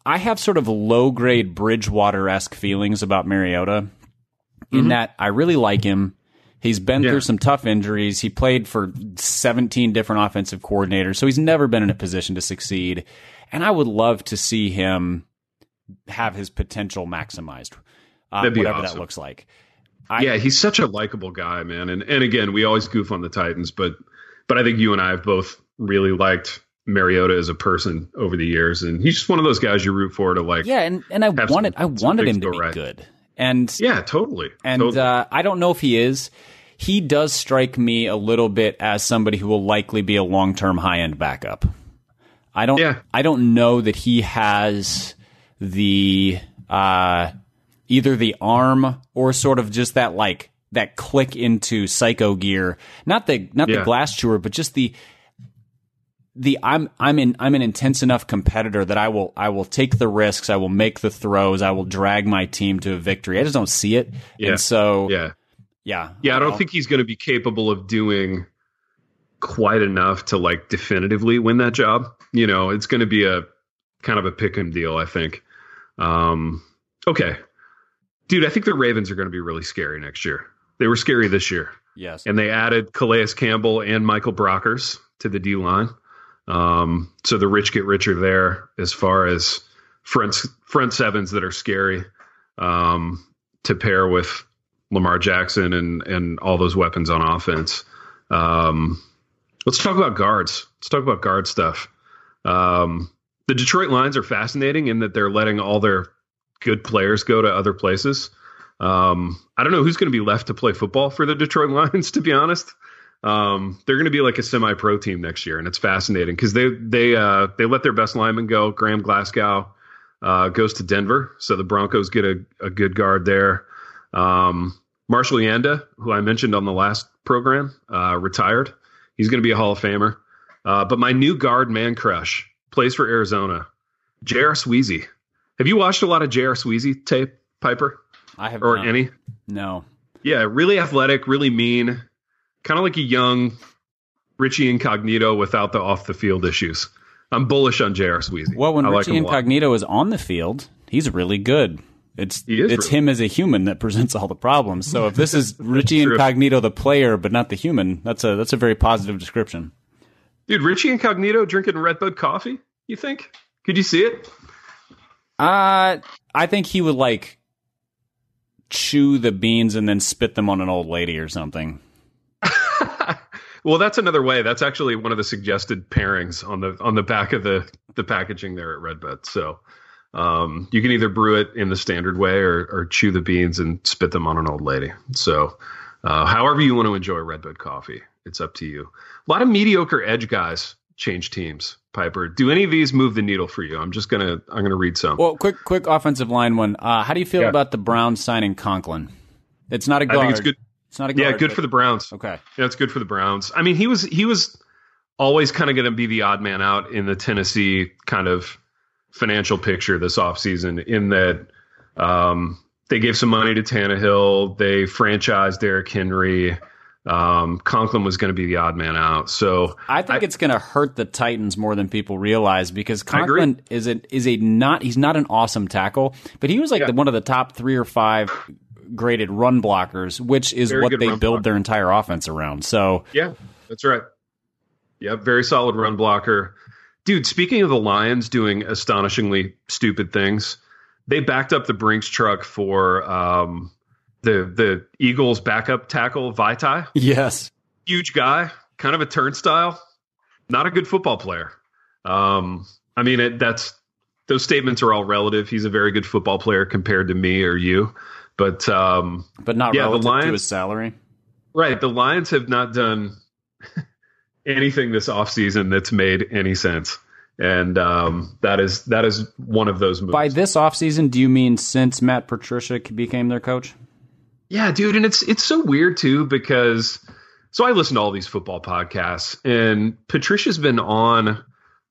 I have sort of low grade Bridgewater esque feelings about Mariota, in that I really like him. He's been Yeah. through some tough injuries. He played for 17 different offensive coordinators, so he's never been in a position to succeed. And I would love to see him have his potential maximized, uh, That'd be whatever that awesome. looks like. I- yeah, he's such a likable guy, man. And and again, we always goof on the Titans, but but I think you and I have both really liked Mariota as a person over the years, and he's just one of those guys you root for to like. Yeah, and, and I wanted some- I wanted him to be right. good, and Yeah, totally. and totally. uh, I don't know if he is. He does strike me a little bit as somebody who will likely be a long term high end backup. I don't. Yeah. I don't know that he has the uh, either the arm or sort of just that like that click into psycho gear. Not the not the glass chewer, but just the the I'm I'm in I'm an intense enough competitor that I will I will take the risks, I will make the throws, I will drag my team to a victory. I just don't see it. Yeah. And so yeah, yeah. yeah. I don't know. think he's going to be capable of doing quite enough to like definitively win that job. You know, it's going to be a kind of a pick 'em deal. I think. Um, okay, dude. I think the Ravens are going to be really scary next year. They were scary this year. Yes. and they added Calais Campbell and Michael Brockers to the D line. Um, so the rich get richer there as far as front front sevens that are scary um, to pair with Lamar Jackson and and all those weapons on offense. Um, let's talk about guards. Let's talk about guard stuff. Um, the Detroit Lions are fascinating in that they're letting all their good players go to other places. Um, I don't know who's going to be left to play football for the Detroit Lions, to be honest. Um, they're going to be like a semi-pro team next year, and it's fascinating because they they uh, they let their best lineman go. Graham Glasgow uh, goes to Denver, so the Broncos get a, a good guard there. Um, Marshall Yanda, who I mentioned on the last program, uh, retired. He's going to be a Hall of Famer. Uh, but my new guard man crush plays for Arizona, J.R. Sweezy. Have you watched a lot of J.R. Sweezy tape, Piper, I have or not. any? No. Yeah, really athletic, really mean, kind of like a young Richie Incognito without the off the field issues. I'm bullish on J.R. Sweezy. Well, when I like Richie lot. Incognito is on the field, he's really good. It's it's really him as a human that presents all the problems. So if this is Richie. Incognito the player but not the human, that's a that's a very positive description. Dude, Richie Incognito drinking Redbud coffee, you think? Could you see it? Uh I think he would like chew the beans and then spit them on an old lady or something. Well, that's another way. That's actually one of the suggested pairings on the on the back of the the packaging there at Redbud. So um, you can either brew it in the standard way or, or chew the beans and spit them on an old lady. So uh, however you want to enjoy Redbud coffee, it's up to you. A lot of mediocre edge guys change teams. Piper, do any of these move the needle for you? I'm just gonna I'm gonna read some. Well, quick quick offensive line one. Uh, how do you feel Yeah. about the Browns signing Conklin? It's not a guard. think it's good. It's not a guard. Yeah, good but- for the Browns. Okay. Yeah, it's good for the Browns. I mean, he was he was always kind of going to be the odd man out in the Tennessee kind of financial picture this offseason in that um, they gave some money to Tannehill, they franchised Derrick Henry. um, Conklin was going to be the odd man out. So I think I- it's going to hurt the Titans more than people realize because Conklin is a is a not he's not an awesome tackle, but he was like Yeah. the, one of the top three or five graded run blockers, which is Very what they build blocker. their entire offense around. So Yeah, that's right. Yeah, very solid run blocker. Dude, speaking of the Lions doing astonishingly stupid things, they backed up the Brinks truck for um, the the Eagles backup tackle Vaitai. yes, Huge guy, kind of a turnstile, not a good football player. Um, I mean, it, that's those statements are all relative. He's a very good football player compared to me or you, but um, but not Yeah, the relative to Lions- his salary. Right. The Lions have not done anything this offseason that's made any sense. And um, that is that is one of those moves. By this offseason, do you mean since Matt Patricia became their coach? yeah, dude, and it's it's so weird too because so I listen to all these football podcasts and Patricia's been on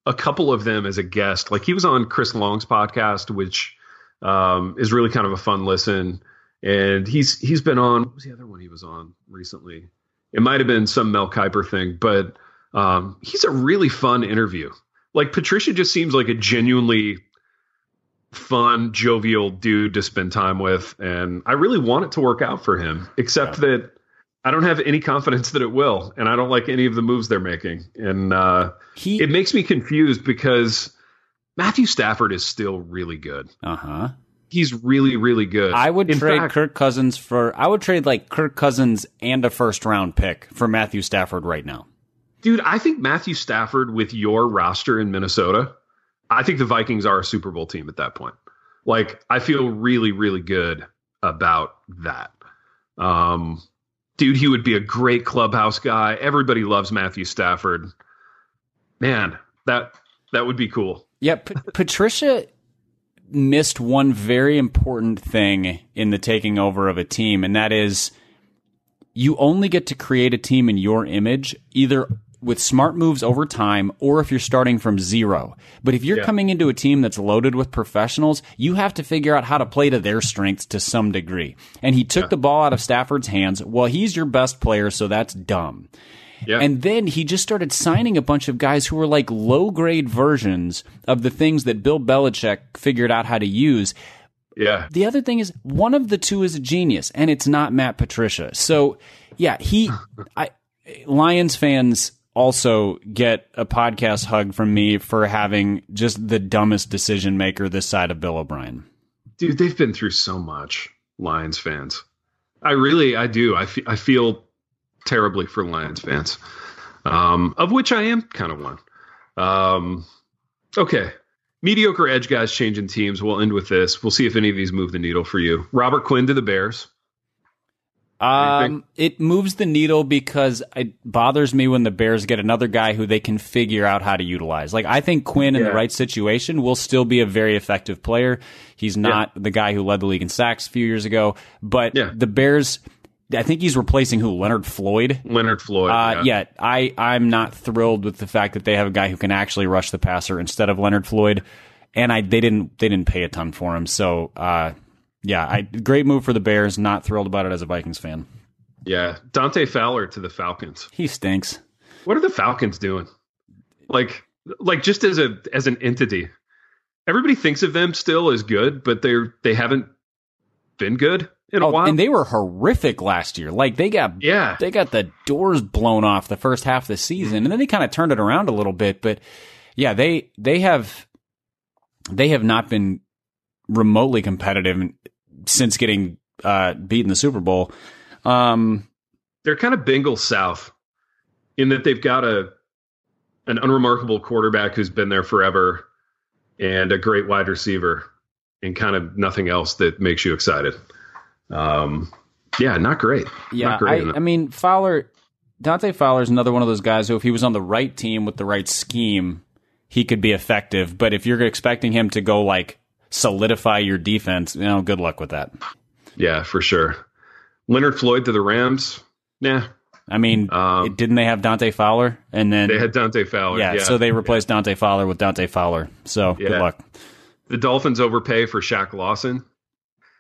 a couple of them as a guest. Like he was on Chris Long's podcast, which um, is really kind of a fun listen. And he's he's been on what was the other one he was on recently? It might have been some Mel Kiper thing, but um, he's a really fun interview. Like Patricia just seems like a genuinely fun, jovial dude to spend time with, and I really want it to work out for him. Except that I don't have any confidence that it will, and I don't like any of the moves they're making, and uh, He it makes me confused because Matthew Stafford is still really good. uh huh. He's really, really good. I would In trade fact- Kirk Cousins for I would trade like Kirk Cousins and a first round pick for Matthew Stafford right now. Dude, I think Matthew Stafford with your roster in Minnesota, I think the Vikings are a Super Bowl team at that point. Like, I feel really, really good about that. Um, dude, he would be a great clubhouse guy. Everybody loves Matthew Stafford. Man, that that would be cool. Yeah, P- Patricia missed one very important thing in the taking over of a team, and that is you only get to create a team in your image, either with smart moves over time or if you're starting from zero. But if you're Yeah. coming into a team that's loaded with professionals, you have to figure out how to play to their strengths to some degree. And he took the ball out of Stafford's hands. Well, he's your best player, so that's dumb. Yeah. And then he just started signing a bunch of guys who were like low grade versions of the things that Bill Belichick figured out how to use. yeah. The other thing is one of the two is a genius, and it's not Matt Patricia. So yeah, he I Lions fans also get a podcast hug from me for having just the dumbest decision maker this side of Bill O'Brien. dude they've been through so much lions fans i really i do i, I feel terribly for lions fans um, of which i am kind of one um, okay mediocre edge guys changing teams we'll end with this we'll see if any of these move the needle for you robert quinn to the bears Um, it moves the needle because it bothers me when the Bears get another guy who they can figure out how to utilize. Like I think Quinn in the right situation will still be a very effective player. He's not the guy who led the league in sacks a few years ago, but Yeah. the Bears. I think he's replacing who Leonard Floyd. leonard floyd Uh, yeah, I I'm not thrilled with the fact that they have a guy who can actually rush the passer instead of Leonard Floyd, and I they didn't they didn't pay a ton for him. So uh, yeah, I great move for the Bears. Not thrilled about it as a Vikings fan. yeah dante fowler to the falcons He stinks. what are the falcons doing like like just as a as an entity everybody thinks of them still as good but they're they haven't been good in a Oh, while and they were horrific last year. Like they got yeah they got the doors blown off the first half of the season, and then they kind of turned it around a little bit. But yeah, they they have they have not been remotely competitive since getting uh, beat in the Super Bowl. Um, they're kind of Bengals South in that they've got a an unremarkable quarterback who's been there forever and a great wide receiver and kind of nothing else that makes you excited. Um, yeah, not great. yeah, not great. I, I mean Fowler, Dante Fowler is another one of those guys who, if he was on the right team with the right scheme, he could be effective. But if you're expecting him to go like solidify your defense, you know, good luck with that. yeah, for sure. Leonard Floyd to the Rams. Yeah. I mean, Um, didn't they have Dante Fowler? And then they had Dante Fowler. yeah, so they replaced Dante Fowler with Dante Fowler. So good luck. the Dolphins overpay for Shaq Lawson.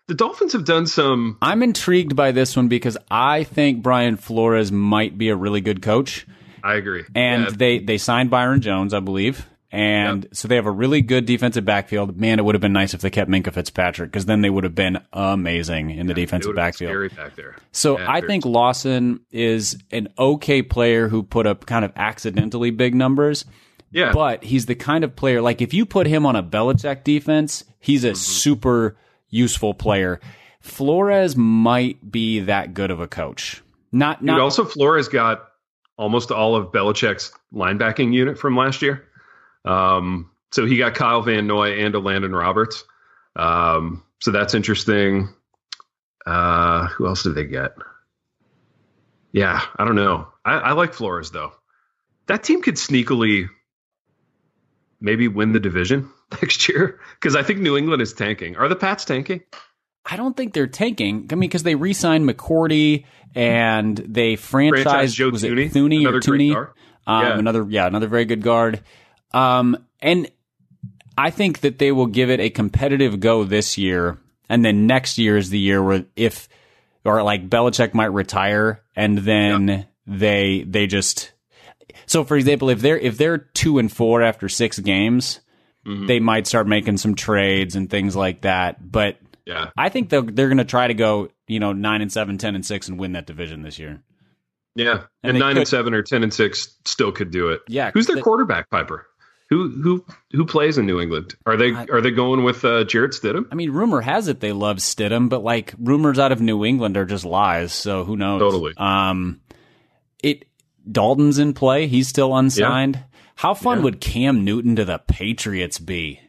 The Dolphins have done some. I'm intrigued by this one because I think Brian Flores might be a really good coach. I agree. And Yeah. they they signed Byron Jones, I believe. And so they have a really good defensive backfield. Man, it would have been nice if they kept Minkah Fitzpatrick because then they would have been amazing in the defensive backfield. Back. So Yeah, I think Lawson is an okay player who put up kind of accidentally big numbers, Yeah. but he's the kind of player like if you put him on a Belichick defense, he's Mm-hmm. a super useful player. Flores might be that good of a coach. Not Dude, not also Flores got almost all of Belichick's linebacking unit from last year. Um, so he got Kyle Van Noy and Landon Roberts. Um, so that's interesting. Uh, who else did they get? Yeah, I don't know. I, I like Flores though. That team could sneakily maybe win the division next year because I think New England is tanking. Are the Pats tanking? I don't think they're tanking. I mean, because they re-signed McCourty and they franchised Franchise Joe was Thuney, it Thuney or another great Tooney? guard. Um, Yeah. Another, yeah, another very good guard. Um, and I think that they will give it a competitive go this year, and then next year is the year where if or like Belichick might retire, and then they they just. So, for example, if they're if they're two and four after six games, Mhm. they might start making some trades and things like that. But Yeah. I think they're they're going to try to go, you know, nine and seven, 10 and six, and win that division this year. Yeah, And and, nine could- and seven or ten and six still could do it. Yeah, Who's their they- quarterback, Piper? Who who who plays in New England? Are they I- are they going with uh, Jarrett Stidham? I mean, rumor has it they love Stidham, but like rumors out of New England are just lies. So who knows? Totally. Um, it Dalton's in play. He's still unsigned. How fun Yeah. would Cam Newton to the Patriots be?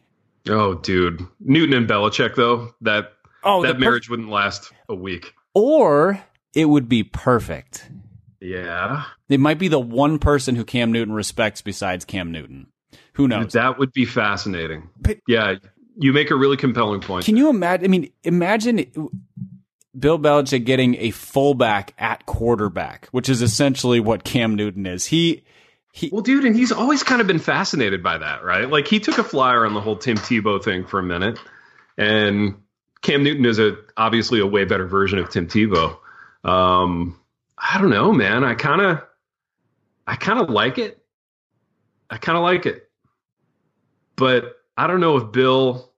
Oh, dude, Newton and Belichick though that Oh, that marriage wouldn't last a week. or it would be perfect. Yeah, It might be the one person who Cam Newton respects besides Cam Newton. Who knows? that would be fascinating. But- yeah, you make a really compelling point. Can you imagine? I mean, imagine Bill Belichick getting a fullback at quarterback, which is essentially what Cam Newton is. He he well, dude, and he's always kind of been fascinated by that, right? Like he took a flyer on the whole Tim Tebow thing for a minute, and Cam Newton is a obviously a way better version of Tim Tebow. Um, I don't know, man. I kind of, I kind of like it. I kind of like it, but I don't know if Bill.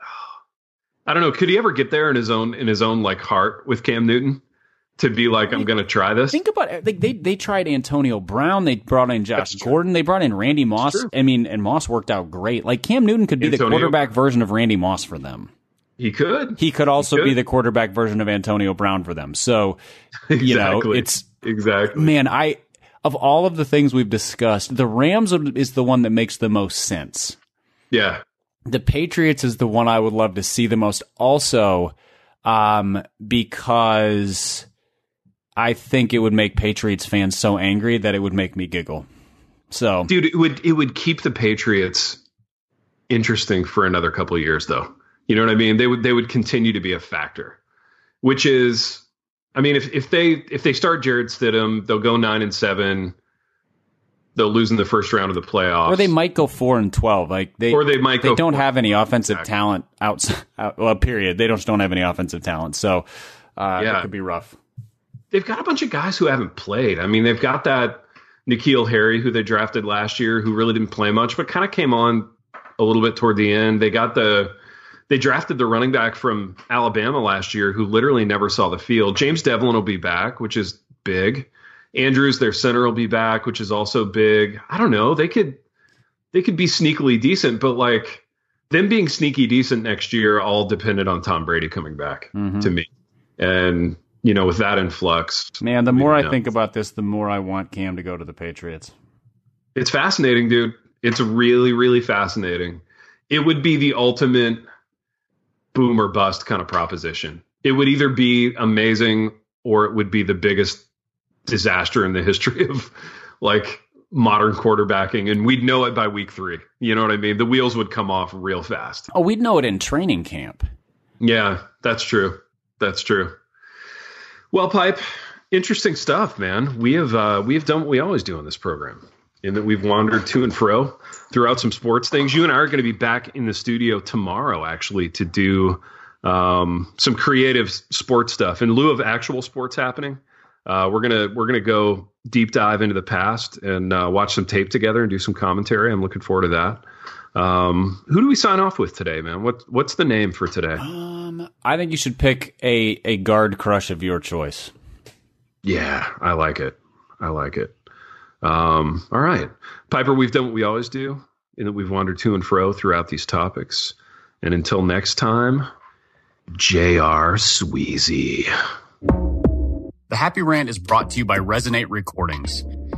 I don't know. Could he ever get there in his own in his own like heart with Cam Newton to be like, I'm going to try this? think about it. Like they they tried Antonio Brown, they brought in Josh Gordon, they brought in Randy Moss. I mean, and Moss worked out great. Like Cam Newton could be the quarterback version of Randy Moss for them. He could. He could also could. be the quarterback version of Antonio Brown for them. So you know, it's exactly. man, I of all of the things we've discussed, the Rams is the one that makes the most sense. Yeah. The Patriots is the one I would love to see the most also um, because I think it would make Patriots fans so angry that it would make me giggle. So Dude, it would it would keep the Patriots interesting for another couple of years though. You know what I mean? They would they would continue to be a factor. Which is I mean if if they if they start Jarrett Stidham, they'll go 9 and 7. They'll lose in the first round of the playoffs. or they might go 4 and 12 like they Or they might they don't have any offensive talent outside out, well period. They just don't have any offensive talent. So uh Yeah. it could be rough. They've got a bunch of guys who haven't played. I mean, they've got that N'Keal Harry who they drafted last year, who really didn't play much, but kind of came on a little bit toward the end. They got the they drafted the running back from Alabama last year, who literally never saw the field. James Develin will be back, which is big. Andrews, their center, will be back, which is also big. I don't know. They could they could be sneakily decent, but like them being sneaky decent next year all depended on Tom Brady coming back Mhm. to me. And you know, with that influx, Man, the more I Yeah. think about this, the more I want Cam to go to the Patriots. It's fascinating, dude. It's really, really fascinating. It would be the ultimate boom or bust kind of proposition. It would either be amazing or it would be the biggest disaster in the history of like modern quarterbacking. And we'd know it by week three. You know what I mean? The wheels would come off real fast. Oh, we'd know it in training camp. Yeah, that's true. That's true. Well, Pipe, interesting stuff, man. We have uh, we have done what we always do on this program, in that we've wandered to and fro throughout some sports things. You and I are going to be back in the studio tomorrow, actually, to do um, some creative sports stuff in lieu of actual sports happening. Uh, we're gonna we're gonna go deep dive into the past and uh, watch some tape together and do some commentary. I'm looking forward to that. Um, who do we sign off with today, man? What what's the name for today? Um, I think you should pick a a guard crush of your choice. Yeah, I like it. I like it. Um, all right, Piper. We've done what we always do, in that we've wandered to and fro throughout these topics. And until next time, J.R. Sweezy. The Happy Rant is brought to you by Resonate Recordings.